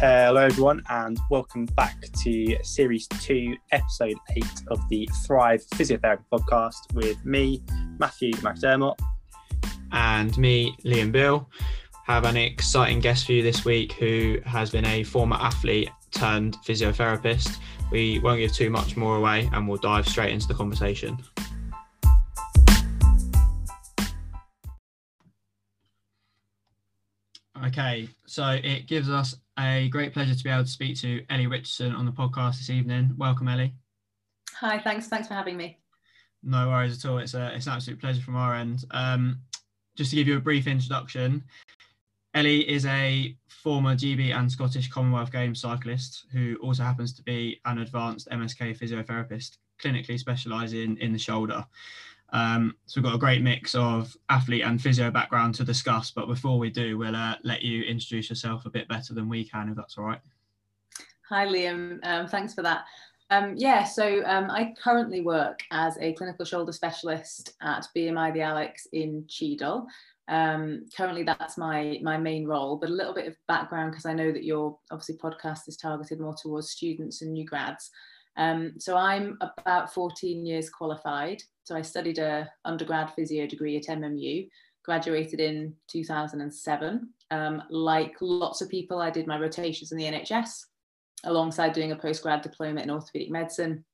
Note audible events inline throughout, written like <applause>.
Hello, everyone, and welcome back to Series 2, Episode 8 of the Thrive Physiotherapy Podcast with me, Matthew McDermott. And me, Liam Bill. Have an exciting guest for you this week who has been a former athlete turned physiotherapist. We won't give too much more away and we'll dive straight into the conversation. Okay, so it gives us a great pleasure to be able to speak to Ellie Richardson on the podcast this evening. Welcome, Ellie. Hi, thanks. Thanks for having me. No worries at all. It's a it's an absolute pleasure from our end. Um, just to give you a brief introduction, Ellie is a former GB and Scottish Commonwealth Games cyclist who also happens to be an advanced MSK physiotherapist, clinically specialising in the shoulder. Um, so we've got a great mix of athlete and physio background to discuss. But before we do, we'll uh, let you introduce yourself a bit better than we can, if that's all right. Hi, Liam. Um, thanks for that. Um, yeah, so um, I currently work as a clinical shoulder specialist at BMI the Alex in Cheadle. Um, currently, that's my my main role, but a little bit of background because I know that your obviously podcast is targeted more towards students and new grads. Um, so I'm about 14 years qualified. So I studied a undergrad physio degree at MMU, graduated in 2007. Um, like lots of people, I did my rotations in the NHS alongside doing a postgrad diploma in orthopedic medicine.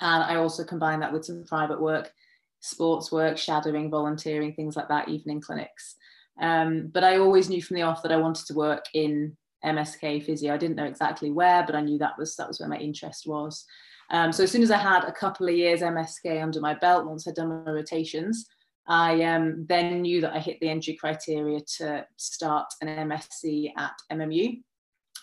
And I also combined that with some private work, sports work, shadowing, volunteering, things like that, evening clinics. Um, but I always knew from the off that I wanted to work in MSK physio. I didn't know exactly where, but I knew that was that was where my interest was. Um, so as soon as I had a couple of years MSK under my belt, once I'd done my rotations, I um, then knew that I hit the entry criteria to start an MSc at MMU.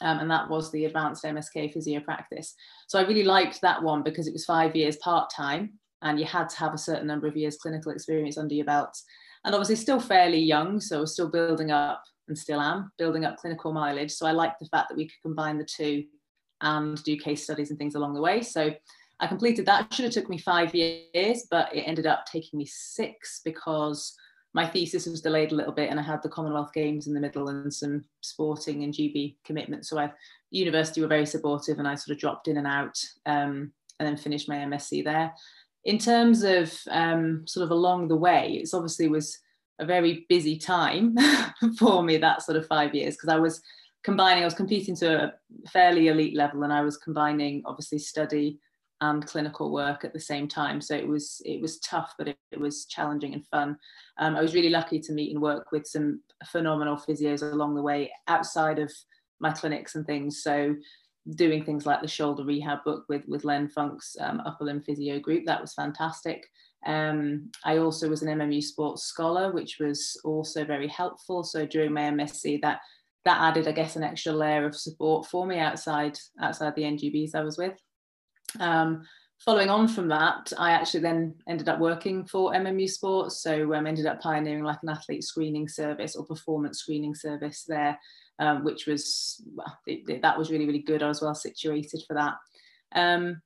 Um, and that was the advanced MSK physio practice. So I really liked that one because it was five years part time and you had to have a certain number of years clinical experience under your belt. And obviously, still fairly young, so still building up and still am building up clinical mileage. So I liked the fact that we could combine the two and do case studies and things along the way. So I completed that. It should have took me five years, but it ended up taking me six because my thesis was delayed a little bit and I had the Commonwealth Games in the middle and some sporting and GB commitments. So I, university were very supportive and I sort of dropped in and out um, and then finished my MSc there. In terms of um, sort of along the way, it's obviously was a very busy time <laughs> for me that sort of five years because I was combining, I was competing to a fairly elite level and I was combining obviously study and clinical work at the same time. So it was it was tough, but it, it was challenging and fun. Um, I was really lucky to meet and work with some phenomenal physios along the way outside of my clinics and things. So doing things like the shoulder rehab book with with Len Funk's um, upper limb physio group, that was fantastic. Um, I also was an MMU sports scholar, which was also very helpful. So during my MSc, that that added, I guess, an extra layer of support for me outside outside the NGBs I was with. Um, following on from that, I actually then ended up working for MMU Sports. So um, ended up pioneering like an athlete screening service or performance screening service there, um, which was well, it, it, that was really really good. I was well situated for that. Um,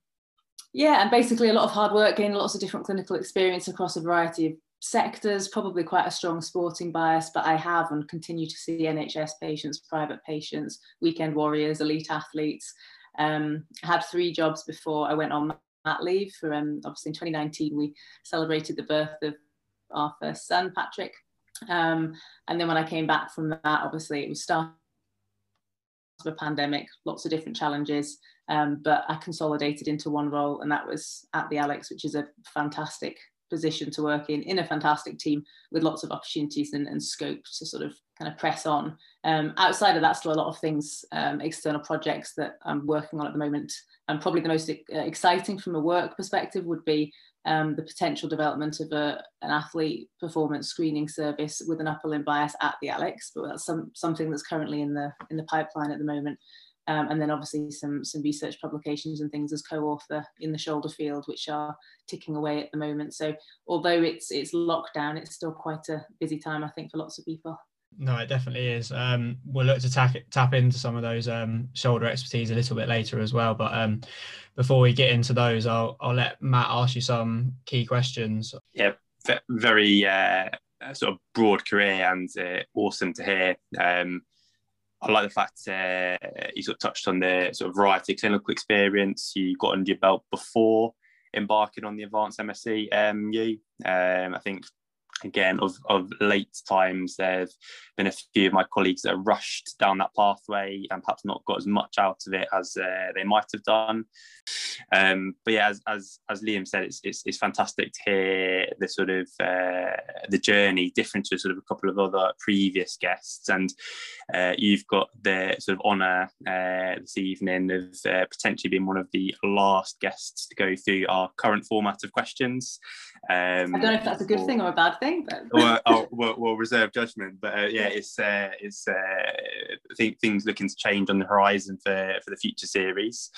yeah, and basically a lot of hard work, gaining lots of different clinical experience across a variety of sectors, probably quite a strong sporting bias, but I have and continue to see NHS patients, private patients, weekend warriors, elite athletes. Um, had three jobs before I went on mat leave. For um, obviously in 2019 we celebrated the birth of our first son, Patrick. Um, and then when I came back from that, obviously it was start of a pandemic, lots of different challenges. Um, but I consolidated into one role, and that was at the Alex, which is a fantastic position to work in, in a fantastic team with lots of opportunities and, and scope to sort of kind of press on. Um, outside of that, still a lot of things, um, external projects that I'm working on at the moment. And probably the most uh, exciting from a work perspective would be um, the potential development of a, an athlete performance screening service with an upper limb bias at the Alex. But that's some, something that's currently in the in the pipeline at the moment. Um, and then obviously some some research publications and things as co-author in the shoulder field, which are ticking away at the moment. So although it's it's lockdown, it's still quite a busy time, I think, for lots of people. No, it definitely is. Um, we'll look to tap tap into some of those um, shoulder expertise a little bit later as well. But um, before we get into those, I'll I'll let Matt ask you some key questions. Yeah, very uh, sort of broad career and uh, awesome to hear. Um, I like the fact uh, you sort of touched on the sort of variety of clinical experience you got under your belt before embarking on the advanced MSc. Um, you, um, I think again of, of late times there've been a few of my colleagues that have rushed down that pathway and perhaps not got as much out of it as uh, they might have done. Um, but yeah as, as as liam said it's, it's, it's fantastic to hear the sort of uh, the journey different to sort of a couple of other previous guests. And uh, you've got the sort of honor uh, this evening of uh, potentially being one of the last guests to go through our current format of questions um, I don't know if that's a good or, thing or a bad thing, but well, <laughs> oh, we'll, we'll, reserve judgment. But uh, yeah, it's uh, it's uh, I think things looking to change on the horizon for for the future series.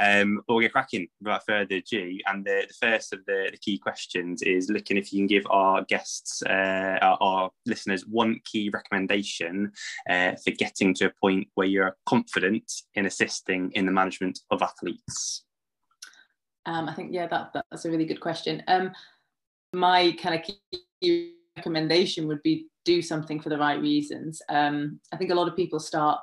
Um, we'll get cracking without further ado. And the, the first of the, the, key questions is looking if you can give our guests, uh, our, our, listeners, one key recommendation uh, for getting to a point where you're confident in assisting in the management of athletes. Um, I think, yeah, that, that's a really good question. Um, my kind of key recommendation would be do something for the right reasons. Um, I think a lot of people start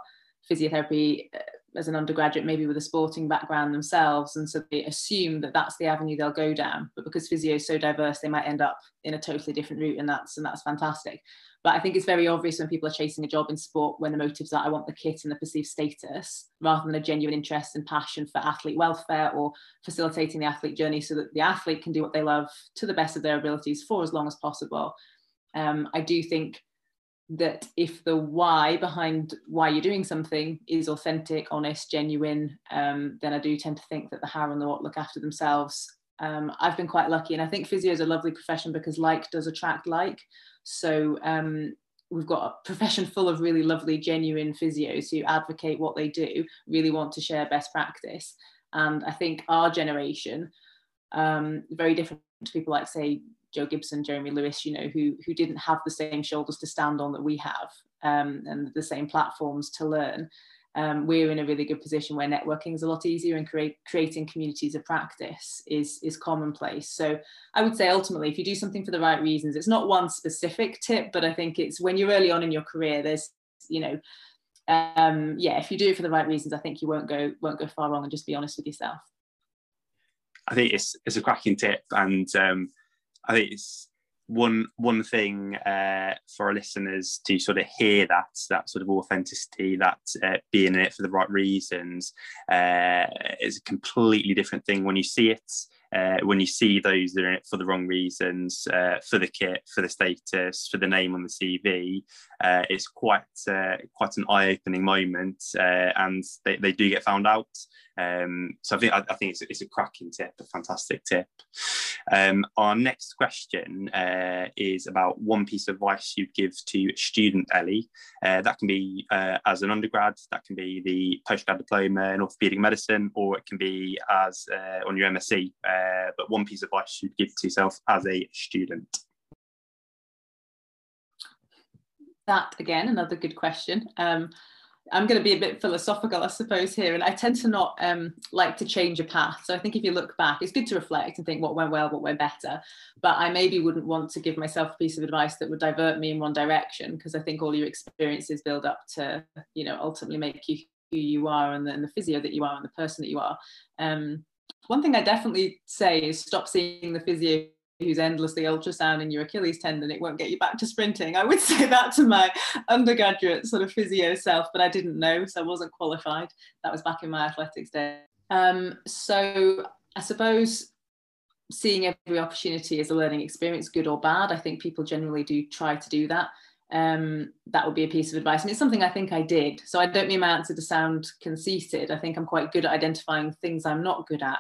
physiotherapy uh, as an undergraduate, maybe with a sporting background themselves, and so they assume that that's the avenue they'll go down. But because physio is so diverse, they might end up in a totally different route, and that's and that's fantastic. But I think it's very obvious when people are chasing a job in sport when the motives are I want the kit and the perceived status rather than a genuine interest and passion for athlete welfare or facilitating the athlete journey so that the athlete can do what they love to the best of their abilities for as long as possible. Um, I do think that if the why behind why you're doing something is authentic, honest, genuine, um, then I do tend to think that the how and the what look after themselves. Um, I've been quite lucky, and I think physio is a lovely profession because like does attract like. So um, we've got a profession full of really lovely, genuine physios who advocate what they do, really want to share best practice. And I think our generation, um, very different to people like, say, Jo Gibson, Jeremy Lewis, you know, who who didn't have the same shoulders to stand on that we have, um, and the same platforms to learn um, we're in a really good position where networking is a lot easier and create, creating communities of practice is, is commonplace. So I would say ultimately, if you do something for the right reasons, it's not one specific tip, but I think it's when you're early on in your career, there's, you know, um, yeah, if you do it for the right reasons, I think you won't go won't go far wrong and just be honest with yourself. I think it's it's a cracking tip, and um, I think it's one one thing uh, for our listeners to sort of hear that that sort of authenticity, that uh, being in it for the right reasons, uh, is a completely different thing when you see it. Uh, when you see those that are in it for the wrong reasons, uh, for the kit, for the status, for the name on the CV, uh, it's quite quite an eye-opening moment, and they, they do get found out. Um, so I think I, I think it's, it's, a cracking tip, a fantastic tip. Um, our next question uh, is about one piece of advice you'd give to student Ellie. Uh, that can be uh, as an undergrad, that can be the postgrad diploma in orthopaedic medicine, or it can be as uh, on your MSc. Uh, but one piece of advice you'd give to yourself as a student. That again, another good question. Um, I'm going to be a bit philosophical, I suppose, here. And I tend to not um, like to change a path. So I think if you look back, it's good to reflect and think what went well, what went better. But I maybe wouldn't want to give myself a piece of advice that would divert me in one direction because I think all your experiences build up to, you know, ultimately make you who you are and the, and the physio that you are and the person that you are. Um, one thing I definitely say is stop seeing the physio who's endlessly ultrasounding your Achilles tendon, it won't get you back to sprinting. I would <laughs> say that to my undergraduate sort of physio self, but I didn't know, so I wasn't qualified. That was back in my athletics day. Um, so I suppose seeing every opportunity as a learning experience, good or bad, I think people generally do try to do that. Um, that would be a piece of advice. And it's something I think I did. So I don't mean my answer to sound conceited. I think I'm quite good at identifying things I'm not good at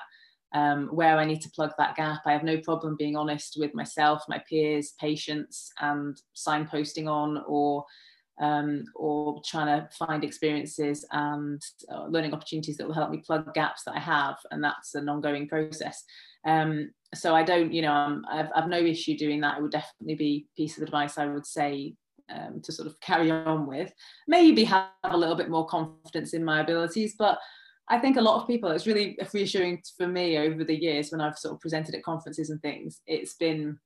um, where I need to plug that gap. I have no problem being honest with myself, my peers, patients, and signposting on or um, or trying to find experiences and uh, learning opportunities that will help me plug gaps that I have, and that's an ongoing process. Um, so I don't, you know, um, I've, I've no issue doing that. It would definitely be piece of advice I would say um, to sort of carry on with. Maybe have a little bit more confidence in my abilities, but I think a lot of people, it's really reassuring for me over the years when I've sort of presented at conferences and things. It's been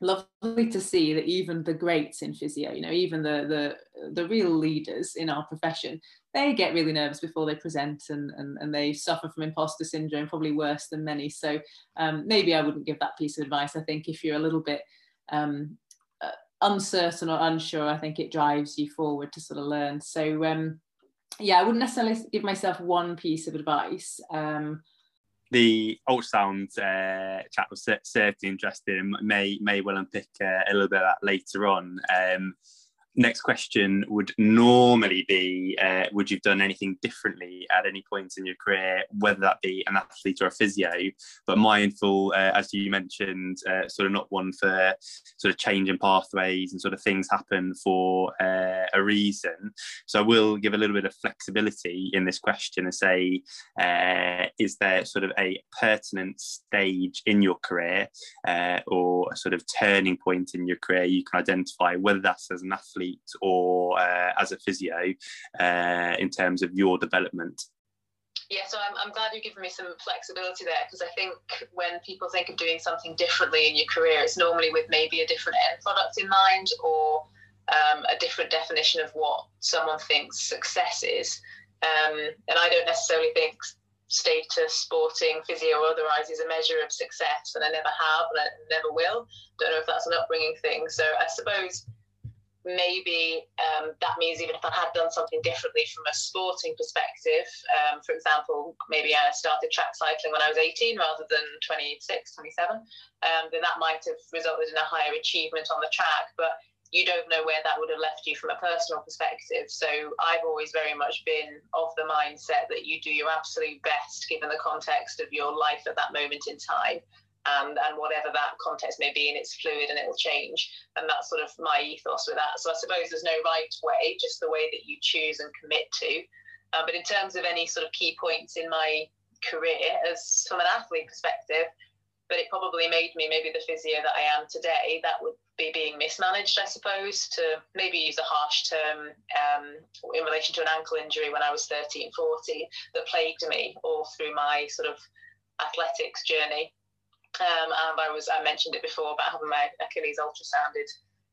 lovely to see that even the greats in physio, you know, even the the the real leaders in our profession, they get really nervous before they present and and, and they suffer from imposter syndrome, probably worse than many. So um, maybe I wouldn't give that piece of advice. I think if you're a little bit um, uncertain or unsure, I think it drives you forward to sort of learn. So um, yeah, I wouldn't necessarily give myself one piece of advice. Um, the ultrasound uh, chat was certainly interesting. May may well unpick uh, a little bit of that later on. Um, next question would normally be uh, would you've done anything differently at any point in your career whether that be an athlete or a physio? But mindful uh, as you mentioned uh, sort of not one for sort of changing pathways and sort of things happen for uh, a reason. So i will give a little bit of flexibility in this question and say uh, is there sort of a pertinent stage in your career uh, or a sort of turning point in your career you can identify whether that's as an athlete athlete or uh, as a physio uh, in terms of your development? Yeah, so I'm, I'm glad you're giving me some flexibility there because I think when people think of doing something differently in your career, it's normally with maybe a different end product in mind or um, a different definition of what someone thinks success is. Um, and I don't necessarily think status, sporting, physio, or otherwise is a measure of success, and I never have and I never will. Don't know if that's an upbringing thing. So I suppose maybe um, that means even if I had done something differently from a sporting perspective, um, for example, maybe I started track cycling when I was 18 rather than 26, 27, um, then that might have resulted in a higher achievement on the track. But you don't know where that would have left you from a personal perspective. So I've always very much been of the mindset that you do your absolute best given the context of your life at that moment in time and, and whatever that context may be, and it's fluid and it'll change. And that's sort of my ethos with that. So I suppose there's no right way, just the way that you choose and commit to. Uh, but in terms of any sort of key points in my career, as from an athlete perspective, but it probably made me maybe the physio that I am today. That would be being mismanaged, I suppose, to maybe use a harsh term um, in relation to an ankle injury when I was 13, 14, that plagued me all through my sort of athletics journey. Um, and I was I mentioned it before about having my Achilles ultrasounded,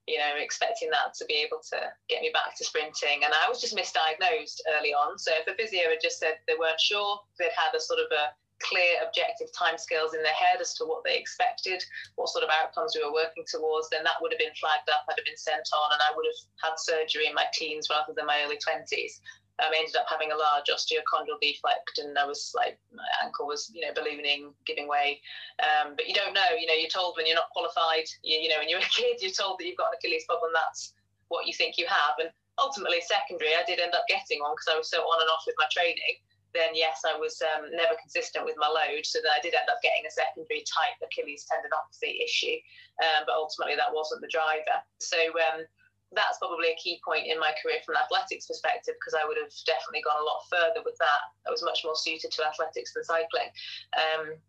you know, expecting that to be able to get me back to sprinting. And I was just misdiagnosed early on. So if a physio had just said they weren't sure, they'd had a sort of a clear objective timescales in their head as to what they expected, what sort of outcomes we were working towards, then that would have been flagged up, I'd have been sent on, and I would have had surgery in my teens rather than my early 20s um, I ended up having a large osteochondral defect, and I was like, my ankle was, you know, ballooning, giving way. Um, but you don't know, you know, you're told when you're not qualified, you, you know, when you're <laughs> a kid, you're told that you've got an Achilles problem, that's what you think you have. And ultimately, secondary, I did end up getting one because I was so on and off with my training. Then, yes, I was um, never consistent with my load. So then I did end up getting a secondary type Achilles tendinopathy issue. Um, but ultimately, that wasn't the driver. So, um, that's probably a key point in my career from an athletics perspective because I would have definitely gone a lot further with that. I was much more suited to athletics than cycling. Um,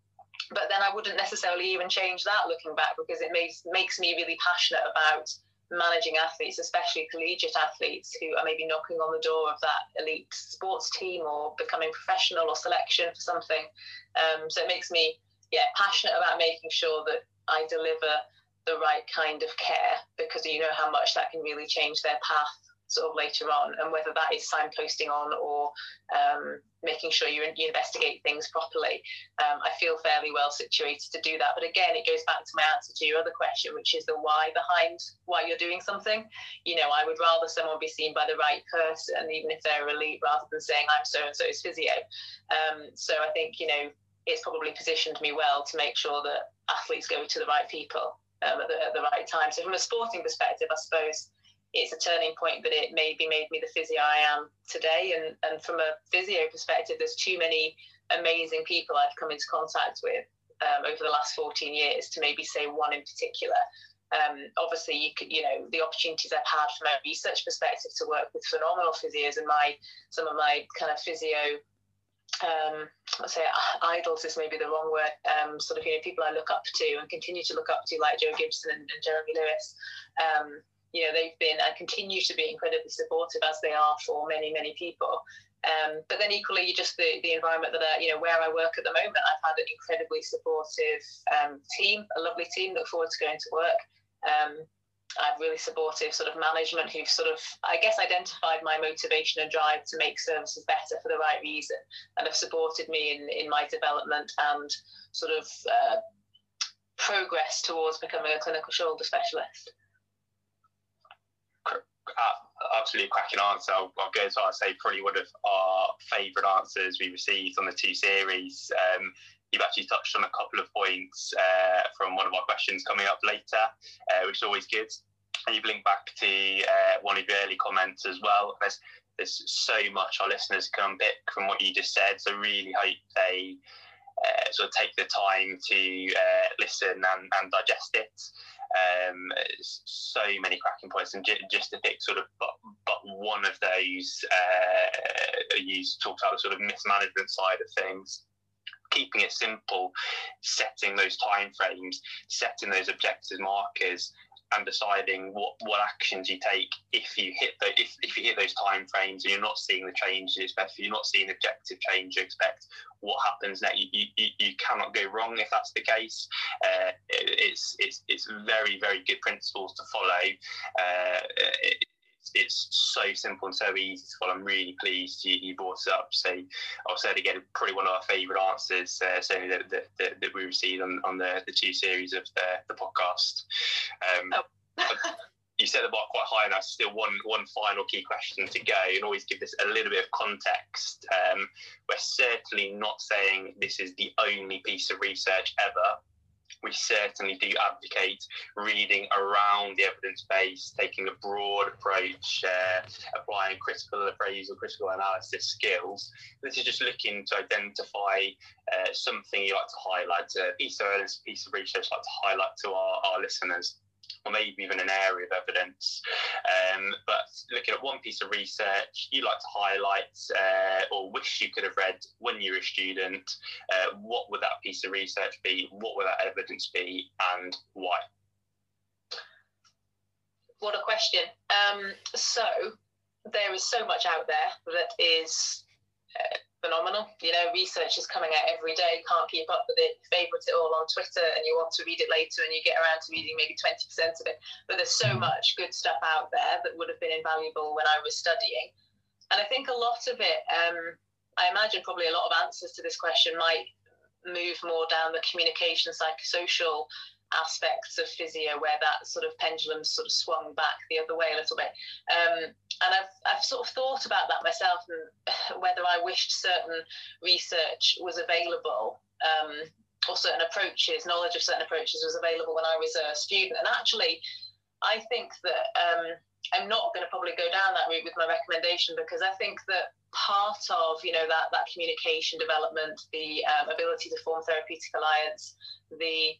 but then I wouldn't necessarily even change that looking back because it makes makes me really passionate about managing athletes, especially collegiate athletes who are maybe knocking on the door of that elite sports team or becoming professional or selection for something. Um, so it makes me, yeah, passionate about making sure that I deliver the right kind of care because you know how much that can really change their path sort of later on. And whether that is signposting on or um, making sure you, you, investigate things properly. Um, i feel fairly well situated to do that. But again it goes back to my answer to your other question which is the why behind why you're doing something. You know i would rather someone be seen by the right person even if they're elite rather than saying i'm so and so's physio. Um, so i think you know it's probably positioned me well to make sure that athletes go to the right people um, at, the, at the right time. So from a sporting perspective, I suppose it's a turning point, but it maybe made me the physio I am today. And, and from a physio perspective, there's too many amazing people I've come into contact with um, over the last 14 years to maybe say one in particular. Um, obviously, you could, you know, the opportunities I've had from a research perspective to work with phenomenal physios and my some of my kind of physio um, let's say idols is maybe the wrong word, um, sort of, you know, people I look up to and continue to look up to, like Jo Gibson and, and Jeremy Lewis. Um, you know, they've been and continue to be incredibly supportive as they are for many, many people. Um, but then equally, just the, the environment that, I, you know, where I work at the moment, I've had an incredibly supportive um, team, a lovely team, look forward to going to work. I have really supportive sort of management who've sort of, I guess, identified my motivation and drive to make services better for the right reason and have supported me in, in my development and sort of uh, progress towards becoming a clinical shoulder specialist. Uh, absolutely cracking answer. I'll, I'll go as far as say probably one of our favourite answers we received on the two series. Um, you've actually touched on a couple of points uh, from one of our questions coming up later, uh, which is always good. And you've linked back to uh, one of your early comments as well. There's, there's so much our listeners can pick from what you just said. So really hope they uh, sort of take the time to uh, listen and, and digest it. Um, so many cracking points, and j- just to pick sort of but, but one of those, uh, you talked about the sort of mismanagement side of things keeping it simple, setting those time frames, setting those objective markers, and deciding what, what actions you take if you hit the, if, if you hit those time frames and you're not seeing the change changes, if you're not seeing the objective change you expect, what happens next? You, you, you cannot go wrong if that's the case. Uh, it, it's, it's, it's very, very good principles to follow. Uh, it, it's so simple and so easy to follow. I'm really pleased you, you brought it up. So I'll say it again, probably one of our favourite answers, uh, certainly that, that, that, that, we received on, on the, the two series of the, the podcast. Um, oh. you set the bar quite high, and that's still one one final key question to go, and always give this a little bit of context. Um, we're certainly not saying this is the only piece of research ever we certainly do advocate reading around the evidence base, taking a broad approach, uh, applying critical appraisal, critical analysis skills. This is just looking to identify uh, something you like to highlight, a piece of evidence, piece of research you like to highlight to our, our listeners or maybe even an area of evidence. Um, but looking at one piece of research you like to highlight uh, or wish you could have read when you were a student, uh, what would that piece of research be? What would that evidence be, and why? What a question. Um, so, there is so much out there that is uh, phenomenal. You know, research is coming out every day, can't keep up with it, favorite it all on Twitter, and you want to read it later, and you get around to reading maybe 20% of it. But there's so mm. much good stuff out there that would have been invaluable when I was studying. And I think a lot of it, um, I imagine probably a lot of answers to this question might move more down the communication, psychosocial aspects of physio where that sort of pendulum sort of swung back the other way a little bit. Um, and I've, I've sort of thought about that myself and <sighs> whether I wished certain research was available um, or certain approaches, knowledge of certain approaches was available when I was a student. And actually, I think that um, I'm not going to probably go down that route with my recommendation because I think that part of you know that that communication development, the um, ability to form therapeutic alliance, the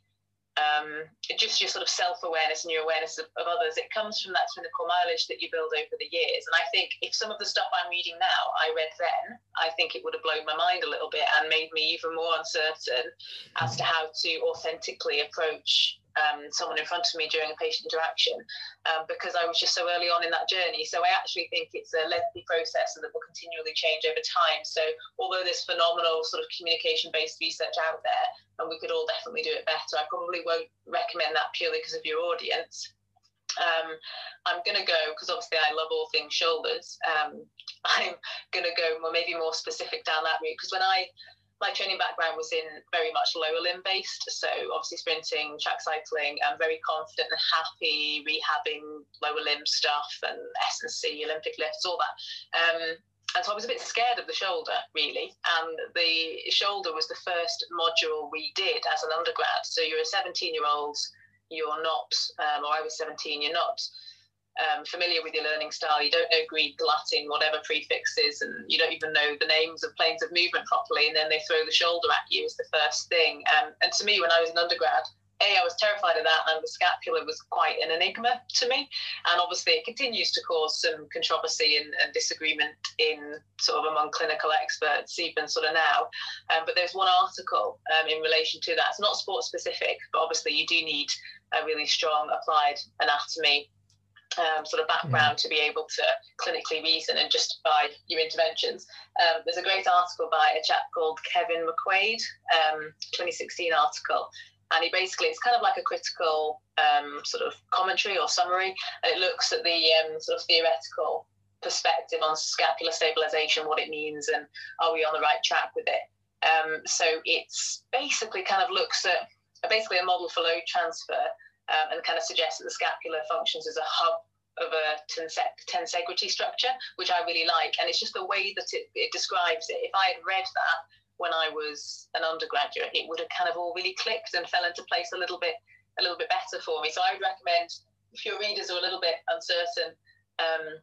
um, just your sort of self-awareness and your awareness of, of, others it comes from that clinical mileage that you build over the years. And i think if some of the stuff i'm reading now i read then i think it would have blown my mind a little bit and made me even more uncertain as to how to authentically approach um, someone in front of me during a patient interaction um, because I was just so early on in that journey. So I actually think it's a lengthy process and that will continually change over time. So although there's phenomenal sort of communication based research out there and we could all definitely do it better, I probably won't recommend that purely because of your audience. Um, I'm going to go because obviously I love all things shoulders. Um, <laughs> I'm going to go maybe more specific down that route because when I my training background was in very much lower limb based. So obviously sprinting, track cycling. I'm very confident and happy rehabbing lower limb stuff and S&C, Olympic lifts, all that. Um, and so I was a bit scared of the shoulder, really. And the shoulder was the first module we did as an undergrad. So you're a 17 year old, you're not, um, or I was 17, you're not um, familiar with your learning style, you don't know Greek, Latin, whatever prefixes, and you don't even know the names of planes of movement properly, and then they throw the shoulder at you as the first thing. Um, and to me, when I was an undergrad, a, I was terrified of that, and the scapula was quite an enigma to me. And obviously, it continues to cause some controversy and, and disagreement in sort of among clinical experts, even sort of now. Um, but there's one article um, in relation to that. It's not sports specific, but obviously, you do need a really strong applied anatomy um, sort of background to be able to clinically reason and justify your interventions. Um, there's a great article by a chap called Kevin McQuade, um, 2016 article, and he basically it's kind of like a critical um, sort of commentary or summary, and it looks at the um, sort of theoretical perspective on scapular stabilization, what it means, and are we on the right track with it. Um, so it's basically kind of looks at basically a model for load transfer um, and kind of suggests that the scapula functions as a hub of a tensegrity structure, which I really like. And it's just the way that it, it describes it. If I had read that when I was an undergraduate, it would have kind of all really clicked and fell into place a little bit, a little bit better for me. So I would recommend if your readers are a little bit uncertain um,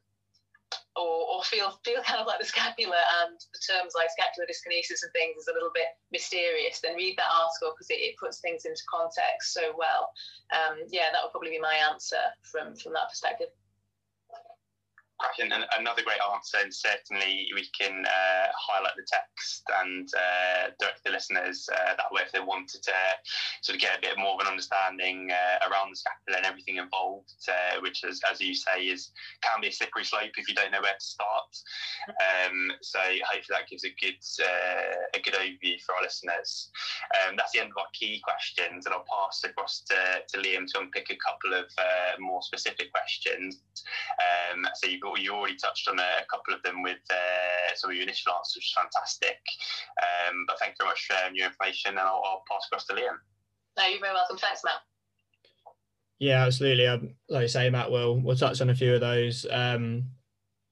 or, or feel feel <laughs> kind of like the scapula and the terms like scapular dyskinesis and things is a little bit mysterious, then read that article because it, it, puts things into context so well. Um, yeah, that would probably be my answer from from that perspective cracking. Another great answer, and certainly we can uh, highlight the text and uh, direct the listeners uh, that way if they wanted to sort of get a bit more of an understanding uh, around the scapula and everything involved, uh, which, is, as you say, is can be a slippery slope if you don't know where to start. Um, so hopefully that gives a good uh, a good overview for our listeners. Um, that's the end of our key questions, and I'll pass across to, to Liam to unpick a couple of more specific questions. Um, so you've you already touched on a, couple of them with uh, some of your initial answers, which is fantastic. Um, but thank you very much for sharing your information, and I'll, I'll pass across to Liam. No, you're very welcome. Thanks, Matt. Yeah, absolutely. Um, like you say, Matt, we'll we'll touch on a few of those um,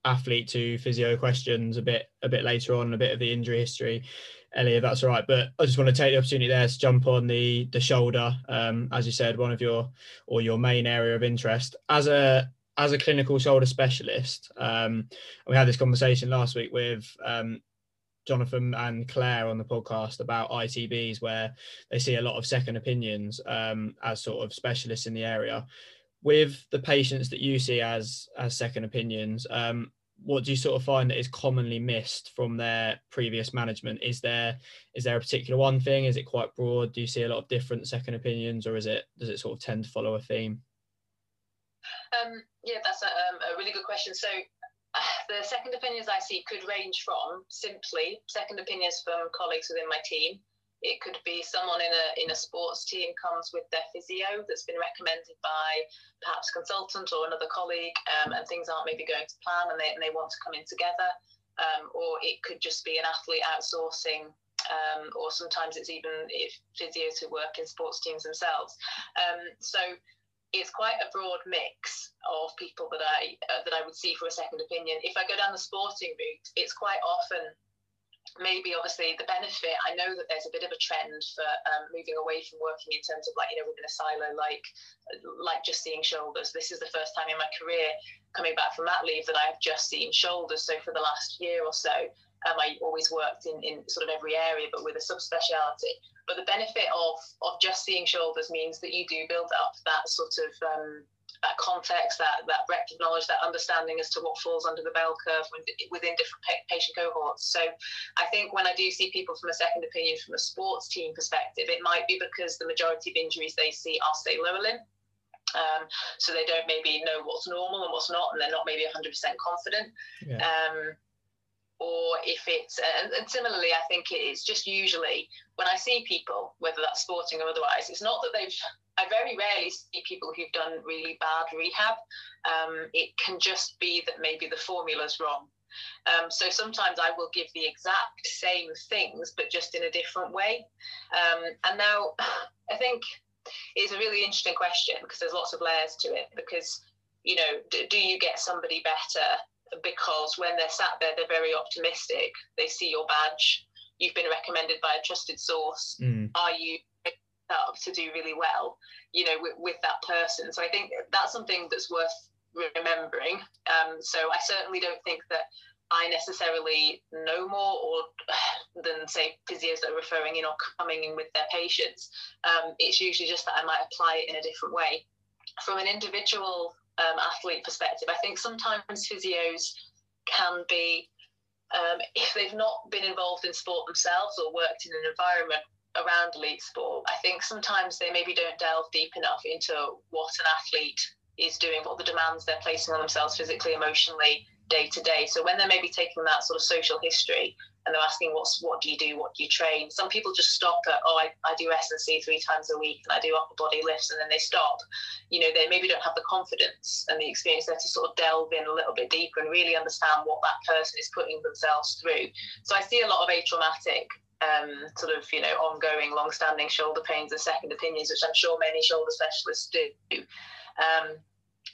athlete to physio questions a bit a bit later on, a bit of the injury history. Ellie, if that's all right. But I just want to take the opportunity there to jump on the the shoulder, um, as you said, one of your or your main area of interest. As a as a clinical shoulder specialist, um, we had this conversation last week with um, Jonathan and Claire on the podcast about ITBs, where they see a lot of second opinions um, as sort of specialists in the area. With the patients that you see as as second opinions, um, what do you sort of find that is commonly missed from their previous management? Is there is there a particular one thing? Is it quite broad? Do you see a lot of different second opinions, or is it does it sort of tend to follow a theme? Um, yeah, that's a, um, a, really good question. So, uh, the second opinions I see could range from simply second opinions from colleagues within my team. It could be someone in a in a sports team comes with their physio that's been recommended by perhaps a consultant or another colleague, um, and things aren't maybe going to plan, and they, and they want to come in together. Um, or it could just be an athlete outsourcing um, or sometimes it's even if physio to work in sports teams themselves. Um, so it's quite a broad mix of people that I uh, that I would see for a second opinion. If I go down the sporting route, it's quite often maybe obviously the benefit i know that there's a bit of a trend for um, moving away from working in terms of like you know within a silo like like just seeing shoulders this is the first time in my career coming back from that leave that i have just seen shoulders so for the last year or so um, i always worked in, in sort of every area but with a subspeciality but the benefit of of just seeing shoulders means that you do build up that sort of um, that context, that that breadth of knowledge, that understanding as to what falls under the bell curve within different patient cohorts. So, I think when I do see people from a second opinion from a sports team perspective, it might be because the majority of injuries they see are stay lower limb. Um, so they don't maybe know what's normal and what's not, and they're not maybe 100% confident. Yeah. Um, or if it's and, and, similarly i think it's just usually when i see people whether that's sporting or otherwise it's not that they've i very rarely see people who've done really bad rehab um, it can just be that maybe the formula's wrong um, so sometimes I will give the exact same things, but just in a different way. Um, and now <sighs> I think it's a really interesting question because there's lots of layers to it. Because, you know, do you get somebody better because when they're sat there, they're very optimistic. They see your badge. You've been recommended by a trusted source. Mm. Are you up to do really well? You know, with, with, that person. So I think that's something that's worth remembering. Um, so I certainly don't think that I necessarily know more or <sighs> than say physios that are referring in or coming in with their patients. Um, it's usually just that I might apply it in a different way. From an individual um, athlete perspective, I think sometimes physios can be, um, if they've not been involved in sport themselves or worked in an environment around elite sport, I think sometimes they maybe don't delve deep enough into what an athlete is doing, what the demands they're placing on themselves physically, emotionally, day to day. So when they're maybe taking that sort of social history and they're asking what's what do you do? What do you train? Some people just stop at oh I, I do s&c three times a week. And i do upper body lifts and then they stop. You know they maybe don't have the confidence and the experience there to sort of delve in a little bit deeper and really understand what that person is putting themselves through. So i see a lot of atraumatic um, sort of you know ongoing long-standing shoulder pains and second opinions which i'm sure many shoulder specialists do. Um,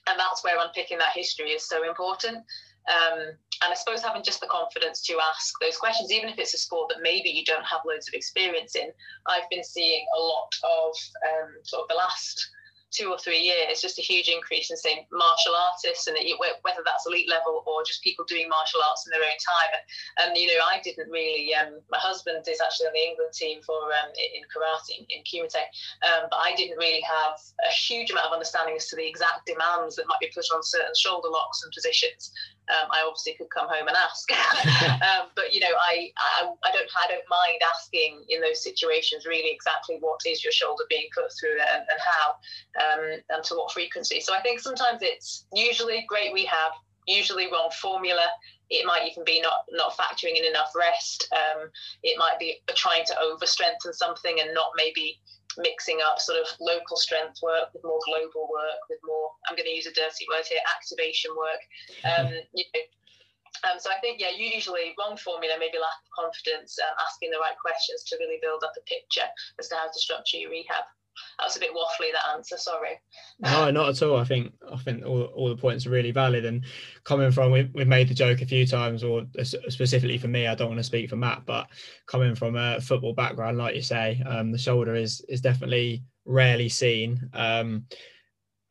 and that's where unpicking that history is so important um, and I suppose having just the confidence to ask those questions, even if it's a sport that maybe you don't have loads of experience in. I've been seeing a lot of um, sort of the last two or three years, just a huge increase in saying martial artists and whether that's elite level or just people doing martial arts in their own time. And, and you know, I didn't really. Um, my husband is actually on the England team for um, in karate in Kumite, um, but I didn't really have a huge amount of understanding as to the exact demands that might be put on certain shoulder locks and positions. Um, I obviously could come home and ask, <laughs> <laughs> um, but you know, I, I, I don't I don't mind asking in those situations really exactly what is your shoulder being put through and, and how um, and to what frequency. So I think sometimes it's usually great rehab, usually wrong formula. It might even be not not factoring in enough rest. Um, it might be trying to over strengthen something and not maybe mixing up sort of local strength work with more global work, with more, I'm going to use a dirty word here, activation work. Um, <laughs> you know, um, so I think, yeah, usually wrong formula, maybe lack of confidence, um, asking the right questions to really build up a picture as to how to structure your rehab that was a bit waffly that answer sorry no not at all i think i think all, all the points are really valid and coming from we've, we've made the joke a few times or specifically for me i don't want to speak for matt but coming from a football background like you say um, the shoulder is is definitely rarely seen um,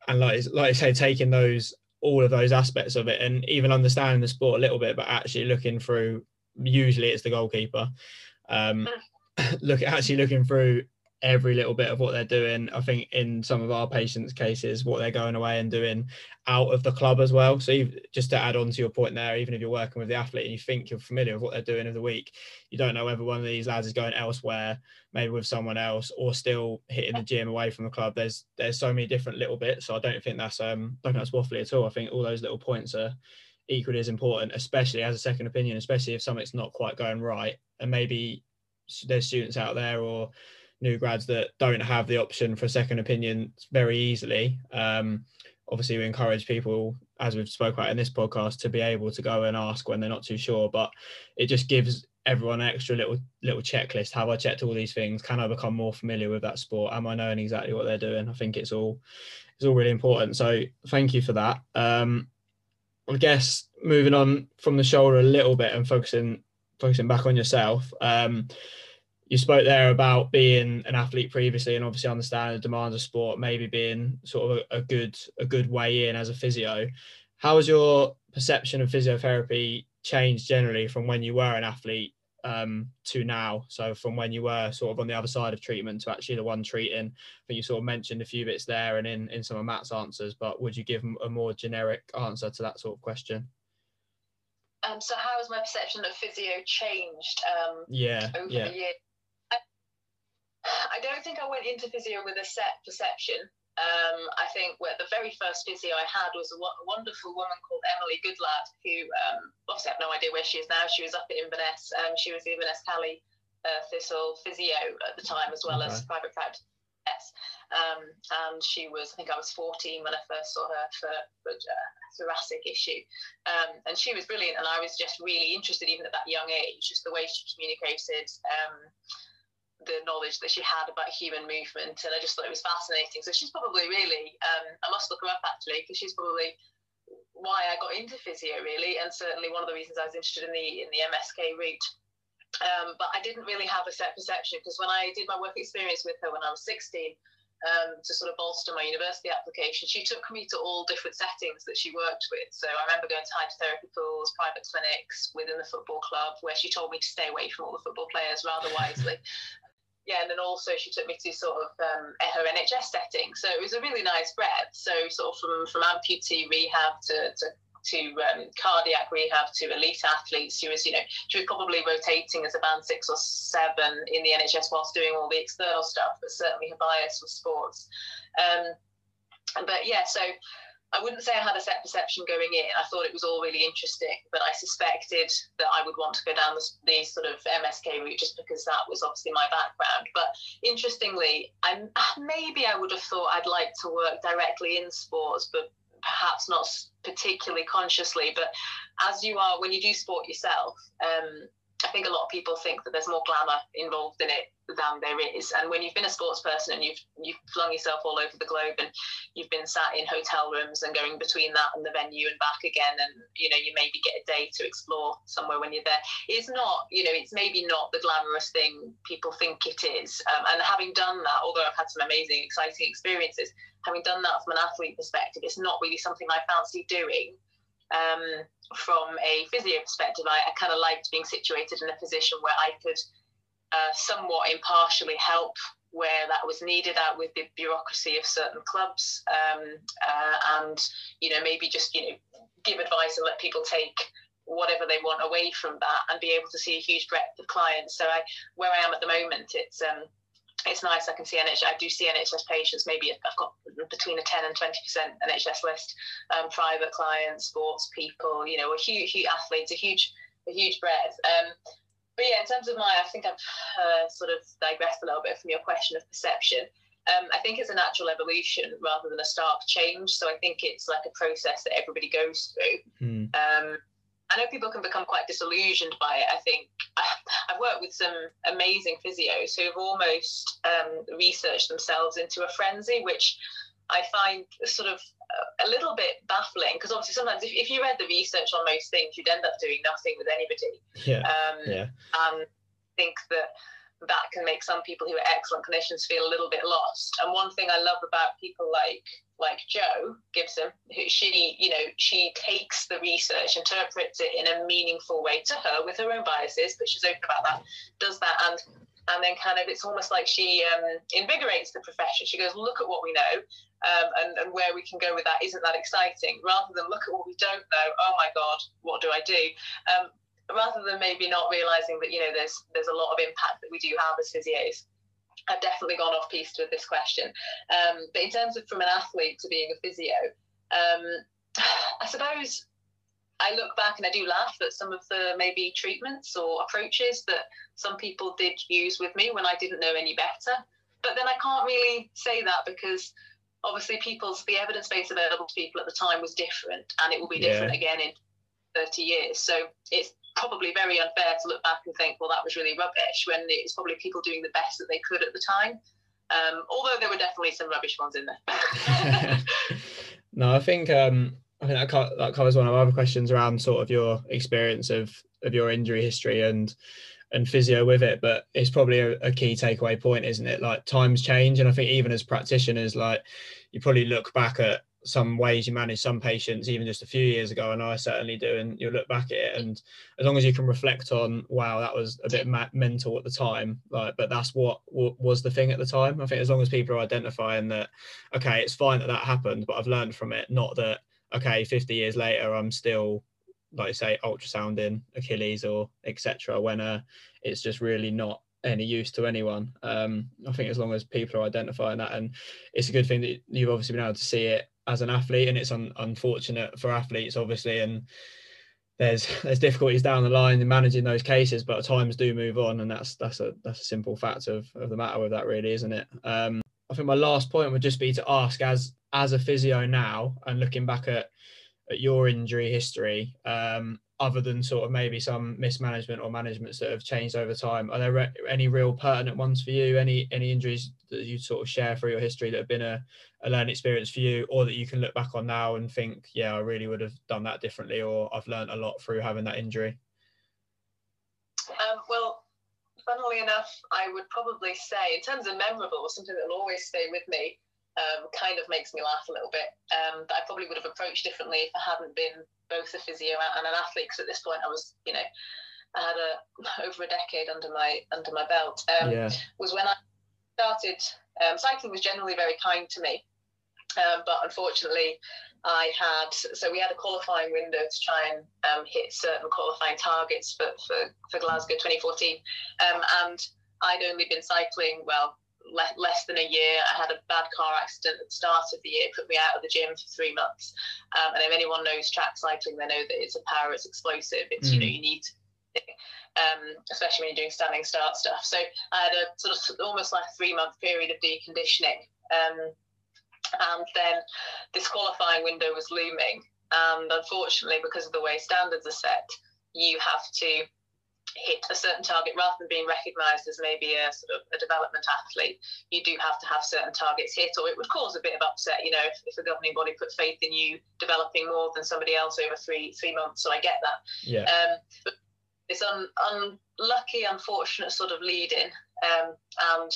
and like like I say taking those all of those aspects of it and even understanding the sport a little bit but actually looking through usually it's the goalkeeper um, hmm. <coughs> look actually looking through every little bit of what they're doing. I think in some of our patients' cases, what they're going away and doing out of the club as well. So just to add on to your point there, even if you're working with the athlete and you think you're familiar with what they're doing of the week, you don't know whether one of these lads is going elsewhere, maybe with someone else, or still hitting the gym away from the club. There's there's so many different little bits. So I don't think that's um don't think that's waffly at all. I think all those little points are equally as important, especially as a second opinion, especially if something's not quite going right, and maybe there's students out there or new grads that don't have the option for a second opinion very easily. Um, obviously, we encourage people, as we've spoke about in this podcast, to be able to go and ask when they're not too sure. But it just gives everyone an extra little little checklist. Have I checked all these things? Can I become more familiar with that sport? Am I knowing exactly what they're doing? I think it's all it's all really important. So thank you for that. Um, I guess moving on from the shoulder a little bit and focusing focusing back on yourself. Um, you spoke there about being an athlete previously and obviously understanding the demands of sport maybe being sort of a, a, good a good way in as a physio. How has your perception of physiotherapy changed generally from when you were an athlete um, to now? So from when you were sort of on the other side of treatment to actually the one treating. I think you sort of mentioned a few bits there and in in some of matt's answers but would you give a more generic answer to that sort of question? Um, so how has my perception of physio changed um, yeah over yeah. the years I don't think I went into physio with a set perception. Um, I think well, the very first physio I had was a, w- wonderful woman called Emily Goodlad, who um, obviously I have no idea where she is now. She was up at Inverness. Um, she was the Inverness Caley uh, Thistle physio at the time, as well okay. as private practice. Um, and she was, I think I was 14 when I first saw her for, for uh, thoracic issue. Um, and she was brilliant. And I was just really interested, even at that young age, just the way she communicated. Um, the knowledge that she had about human movement, and I just thought it was fascinating. So she's probably really, um, I must look her up actually, because she's probably why I got into physio really, and certainly one of the reasons I was interested in the in the MSK route. Um, but I didn't really have a set perception because when I did my work experience with her when I was 16, um, to sort of bolster my university application, she took me to all different settings that she worked with. So I remember going to hydrotherapy pools, private clinics within the football club, where she told me to stay away from all the football players rather wisely yeah, and then also she took me to sort of um, her NHS setting. So it was a really nice breadth. So sort of from from amputee rehab to to to um, cardiac rehab to elite athletes. She was, you know, she was probably rotating as a band six or seven in the NHS whilst doing all the external stuff, but certainly her bias was sports. Um, but yeah, so I wouldn't say I had a set perception going in. I thought it was all really interesting, but I suspected that I would want to go down the, the sort of MSK route just because that was obviously my background. But interestingly, I <laughs> maybe I would have thought I'd like to work directly in sports, but perhaps not particularly consciously. But as you are, when you do sport yourself, um, I think a lot of people think that there's more glamour involved in it than there is. And when you've been a sports person and you've you've flung yourself all over the globe and you've been sat in hotel rooms and going between that and the venue and back again, and you know you maybe get a day to explore somewhere when you're there. It's not, you know, it's maybe not the glamorous thing people think it is. Um, and having done that, although I've had some amazing, exciting experiences, having done that from an athlete perspective, it's not really something I fancy doing um, from a physio perspective, I, I kind of liked being situated in a position where I could uh, somewhat impartially help where that was needed out with the bureaucracy of certain clubs um, uh, and you know maybe just you know give advice and let people take whatever they want away from that and be able to see a huge breadth of clients so I where I am at the moment it's um, it's nice. I can see NHS. I do see NHS patients. Maybe I've got between a 10 and 20 percent NHS list. Um, private clients, sports people. You know, a huge, huge athletes, a huge, a huge breadth. Um, but yeah, in terms of my, I think I've uh, sort of digressed a little bit from your question of perception. Um, I think it's a natural evolution rather than a stark change. So I think it's like a process that everybody goes through. Mm. Um, I know people can become quite disillusioned by it. I think <laughs> I've worked with some amazing physios who have almost um, researched themselves into a frenzy, which I find sort of a little bit baffling because obviously sometimes if, if you read the research on most things, you'd end up doing nothing with anybody. Yeah. Um, yeah. And I think that that can make some people who are excellent clinicians feel a little bit lost. And one thing I love about people like like Jo Gibson, who she, you know, she takes the research, interprets it in a meaningful way to her with her own biases, but she's open about that, does that, and and then kind of it's almost like she um, invigorates the profession. She goes, look at what we know, um, and, and where we can go with that. Isn't that exciting? Rather than look at what we don't know. Oh my God, what do I do? Um, rather than maybe not realizing that you know there's there's a lot of impact that we do have as physios. I've definitely gone off piste with this question. Um, but in terms of from an athlete to being a physio, um, <sighs> I suppose I look back and I do laugh at some of the maybe treatments or approaches that some people did use with me when I didn't know any better. But then I can't really say that because obviously people's the evidence base available to people at the time was different and it will be different yeah. again in 30 years. So it's probably very unfair to look back and think, well, that was really rubbish, when it's probably people doing the best that they could at the time. Um, although there were definitely some rubbish ones in there. <laughs> no, I think um, I think that, co- that covers one of our other questions around sort of your experience of of your injury history and and physio with it but it's probably a, a, key takeaway point isn't it? Like times change and i think even as practitioners like you probably look back at some ways you manage some patients even just a few years ago and i certainly do and you look back at it and as long as you can reflect on wow that was a bit ma- mental at the time like but that's what w- was the thing at the time. I think as long as people are identifying that okay it's fine that that happened but i've learned from it not that okay 50 years later i'm still like say ultrasounding achilles or etc when uh, it's just really not any use to anyone um, i think as long as people are identifying that and it's a good thing that you've obviously been able to see it as an athlete, and it's un- unfortunate for athletes, obviously, and there's <laughs> there's difficulties down the line in managing those cases, but times do move on, and that's that's a that's a simple fact of, of the matter with that, really, isn't it? Um, I think my last point would just be to ask, as as a physio now, and looking back at at your injury history, um, other than sort of maybe some mismanagement or managements that have changed over time, are there re- any real pertinent ones for you? Any any injuries that you sort of share through your history that have been a, a learning experience for you, or that you can look back on now and think, yeah, I really would have done that differently, or I've learned a lot through having that injury? Um, well, funnily enough, I would probably say, in terms of memorable, something that will always stay with me, um, kind of makes me laugh a little bit. Um, that I probably would have approached differently if I hadn't been both a physio and an athlete. Because at this point, I was, you know, I had a <laughs> over a decade under my under my belt. Um, yeah. Was when I started. Um, cycling was generally very kind to me, um, but unfortunately, I had so we had a qualifying window to try and um, hit certain qualifying targets for for, for Glasgow 2014, um, and I'd only been cycling well le- less than a year. I had a bad car accident at the start of the year, put me out of the gym for three months. Um, and if anyone knows track cycling, they know that it's a power, it's explosive. It's, mm. you know, you need to, um, especially when you're doing standing start stuff. So I had a sort of almost like three month period of deconditioning. Um, and then this qualifying window was looming. And unfortunately, because of the way standards are set, you have to hit a certain target. Rather than being recognized as maybe a sort of a development athlete you do have to have certain targets hit or it would cause a bit of upset you know if, if a governing body put faith in you developing more than somebody else over three three months. So i get that. Yeah. Um, but it's un, unlucky unfortunate sort of lead in um, and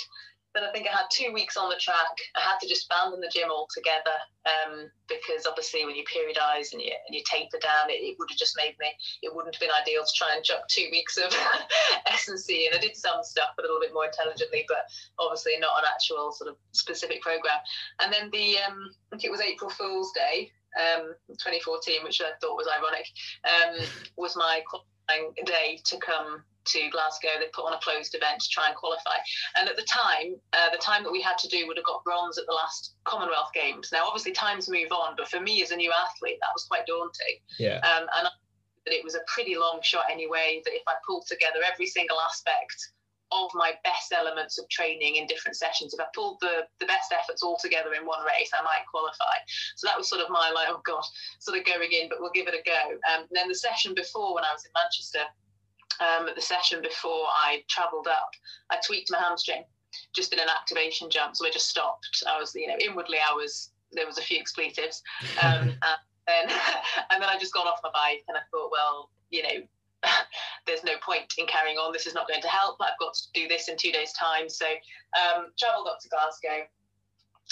then I think I had two weeks on the track. I had to just abandon the gym altogether um, because obviously when you periodize and you, and you taper down, it, it would have just made me, it wouldn't have been ideal to try and chuck two weeks of <laughs> S&C. And I did some stuff a little bit more intelligently, but obviously not an actual sort of specific program. And then the, um, I think it was April Fool's Day, um, 2014, which I thought was ironic, um, was my day to come to Glasgow. They put on a closed event to try and qualify. And at the time, uh, the time that we had to do would have got bronze at the last Commonwealth Games. Now, obviously, times move on, but for me as a new athlete, that was quite daunting. Yeah. Um, and I, that it was a pretty long shot anyway. That if I pulled together every single aspect of my best elements of training in different sessions. If I pulled the, the best efforts all together in one race, I might qualify. So that was sort of my like, oh God, sort of going in, but we'll give it a go. Um, and then the session before when I was in Manchester, um, at the session before I travelled up, I tweaked my hamstring just in an activation jump. So I just stopped. I was, you know, inwardly I was, there was a few expletives. Um, <laughs> and, then, <laughs> and then I just got off my bike and I thought, well, you know, <sighs> there's no point in carrying on. This is not going to help. I've got to do this in two days' time. So um, travelled up to Glasgow,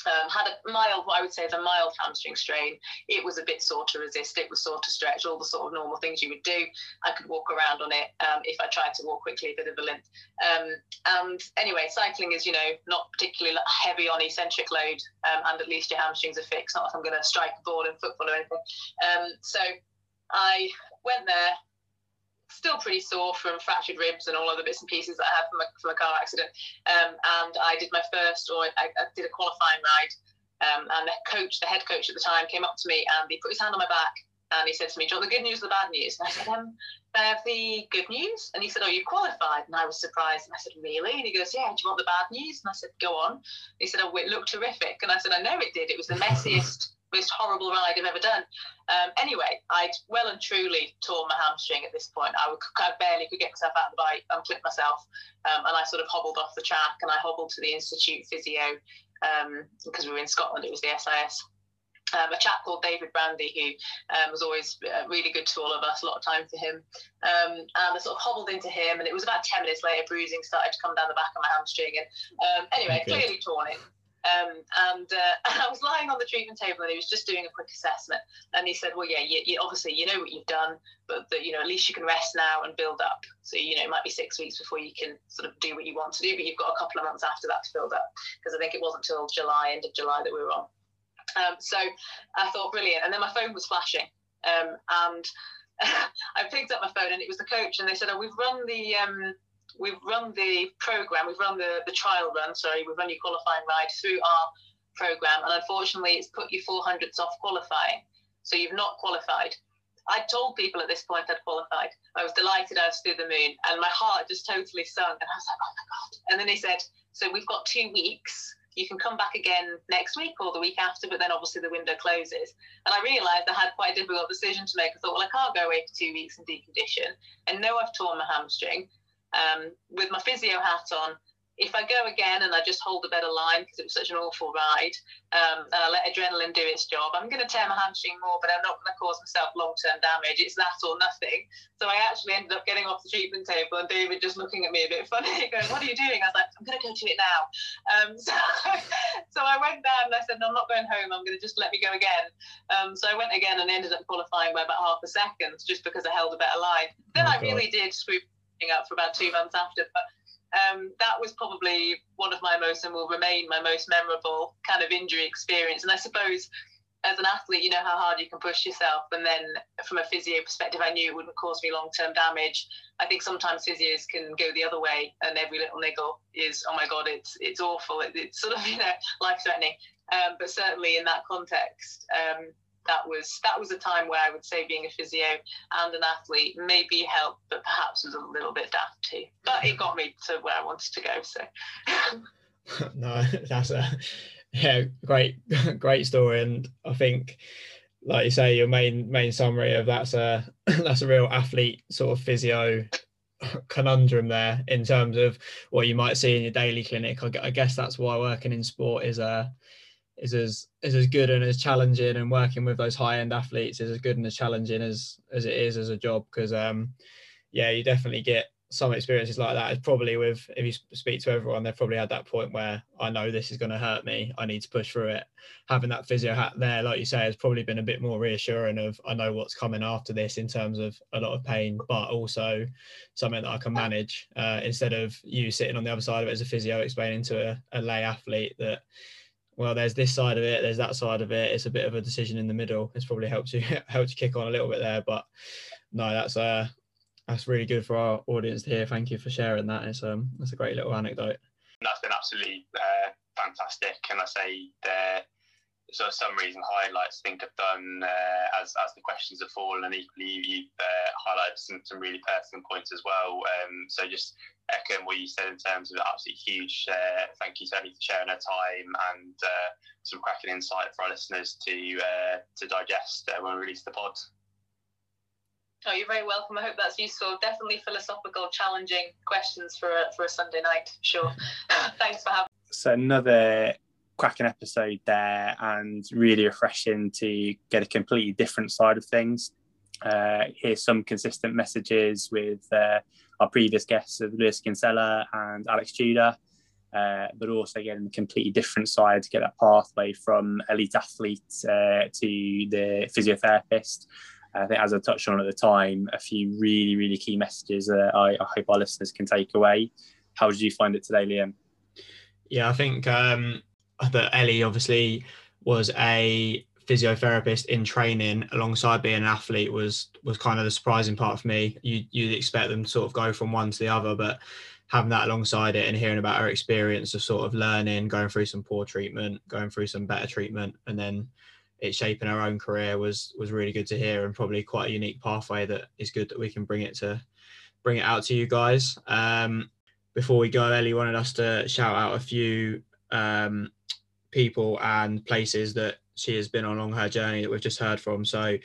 um, had a mild, what I would say is a mild hamstring strain. It was a bit sore to resist. It was sore to stretch, all the sort of normal things you would do. I could walk around on it um, if I tried to walk quickly, a bit of a limp. Um, and anyway, cycling is, you know, not particularly heavy on eccentric load, um, and at least your hamstrings are fixed. Not like I'm going to strike a ball in football or anything. Um, so I went there, still pretty sore from fractured ribs and all other bits and pieces that I had from a, from a car accident. Um, and I did my first, or I, I did a qualifying ride. Um, and the coach, the head coach at the time, came up to me and he put his hand on my back and he said to me, "Do you want the good news or the bad news?" And I said, um, "I have the good news." And he said, "Oh, you qualified?" And I was surprised. And I said, "Really?" And he goes, "Yeah. Do you want the bad news?" And I said, "Go on." He said, "Oh, it looked terrific." And I said, "I know it did. It was the messiest." Most horrible ride I've ever done. Um, anyway, I'd well and truly torn my hamstring at this point. I, would, I barely could get myself out of the bike, unclip myself, um, and I sort of hobbled off the track and I hobbled to the Institute Physio um, because we were in Scotland, it was the SIS. Um, a chap called David Brandy, who um, was always uh, really good to all of us, a lot of time for him. Um, and I sort of hobbled into him, and it was about 10 minutes later, bruising started to come down the back of my hamstring. And um, anyway, okay. clearly torn it. Um, and uh, <laughs> I was lying on the treatment table and he was just doing a quick assessment. And he said, Well, yeah, you, you, obviously you know what you've done, but you know, at least you can rest now and build up. So, you know, it might be six weeks before you can sort of do what you want to do, but you've got a couple of months after that to build up. Because I think it wasn't until July, end of July, that we were on. Um, so I thought, brilliant. And then my phone was flashing. Um, and <laughs> I picked up my phone and it was the coach, and they said, Oh, we've run the. We've run the program, we've run the, the trial run, sorry, we've run your qualifying ride through our program, and unfortunately, it's put you 400s off qualifying. So you've not qualified. I told people at this point I'd qualified. I was delighted I was through the moon, and my heart just totally sunk. And I was like, oh my God. And then they said, So we've got two weeks. You can come back again next week or the week after, but then obviously the window closes. And I realised I had quite a difficult decision to make. I thought, well, I can't go away for two weeks and decondition. And know I've torn my hamstring um, with my physio hat on. If I go again and I just hold a better line because it was such an awful ride, um, and I let adrenaline do its job, I'm going to tear my hamstring more, but I'm not going to cause myself long term damage. It's that or nothing. So I actually ended up getting off the treatment table and David just looking at me a bit funny, <laughs> going, What are you doing? I was like, I'm going to go to it now. Um, <laughs> so, so I went down and I said, No, I'm not going home. I'm going to just let me go again. Um, so I went again and ended up qualifying by about half a second just because I held a better line. Then oh I God. really did screw up for about two months after. But um, that was probably one of my most and will remain my most memorable kind of injury experience. And I suppose as an athlete, you know how hard you can push yourself. And then from a physio perspective, I knew it wouldn't cause me long term damage. I think sometimes physios can go the other way, and every little niggle is, oh my god, it's it's awful. It, it's sort of <laughs> you know life threatening. Um, but certainly in that context, um, that was that was a time where I would say being a physio and an athlete maybe helped, but perhaps was a little bit daft too. But it got me to where I wanted to go. So. <laughs> no, that's a yeah, great, <laughs> great story, and I think, like you say, your main main summary of that's a <clears throat> that's a real athlete sort of physio <laughs> conundrum there in terms of what you might see in your daily clinic. I, guess that's why working in sport is a is as is as good and as challenging, and working with those high end athletes is as good and as challenging as as it is as a job. Because um yeah, you definitely get some experiences like that. Is probably with if you speak to everyone they've probably had that point where i know this is going to hurt me. I need to push through it. Having that physio hat there like you say has probably been a bit more reassuring of i know what's coming after this in terms of a lot of pain but also something that i can manage. Uh, instead of you sitting on the other side of it as a physio explaining to a, a lay athlete that well there's this side of it there's that side of it it's a bit of a decision in the middle it's probably helped you <laughs> helped you kick on a little bit there but no that's uh that's really good for our audience to hear. Thank you for sharing that. It's um, that's a great little anecdote. That's been absolutely uh, fantastic, and I say the sort of summaries and highlights I think I've done uh, as as the questions have fallen, and equally you've uh, highlighted some, some really personal points as well. Um, so just echoing what you said in terms of absolutely huge uh, thank you Tony for sharing her time and uh, some cracking insight for our listeners to uh, to digest uh, when we release the pod. Oh, you're very welcome. I hope that's useful. Definitely philosophical, challenging questions for a, for a Sunday night. Sure. <laughs> Thanks for having. So another cracking episode there, and really refreshing to get a completely different side of things. Uh, hear some consistent messages with uh, our previous guests of Lewis Kinsella and Alex Tudor. Uh, but also getting a completely different side to get that pathway from elite athlete uh, to the physiotherapist I think, as I touched on at the time, a few really, really key messages that I, I hope our listeners can take away. How did you find it today, Liam? Yeah, I think um, that Ellie obviously was a physiotherapist in training alongside being an athlete was was kind of the surprising part for me. You you'd expect them to sort of go from one to the other, but having that alongside it and hearing about her experience of sort of learning, going through some poor treatment, going through some better treatment, and then it shaping her own career was was really good to hear and probably quite a unique pathway that is good that we can bring it to bring it out to you guys. Um, before we go, Ellie wanted us to shout out a few um, people and places that she has been on along her journey that we've just heard from. So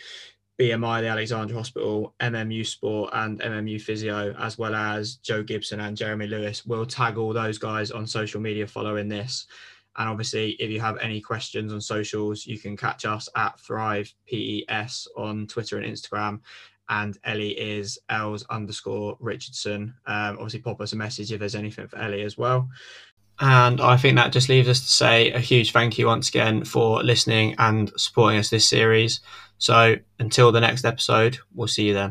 BMI, the Alexandra Hospital, MMU Sport, and MMU Physio, as well as Jo Gibson and Jeremy Lewis. We'll tag all those guys on social media following this. And obviously, if you have any questions on socials, you can catch us at Thrive PES on Twitter and Instagram. And Ellie is Els underscore Richardson. Um, obviously, pop us a message if there's anything for Ellie as well. And I think that just leaves us to say a huge thank you once again for listening and supporting us this series. So until the next episode, we'll see you then.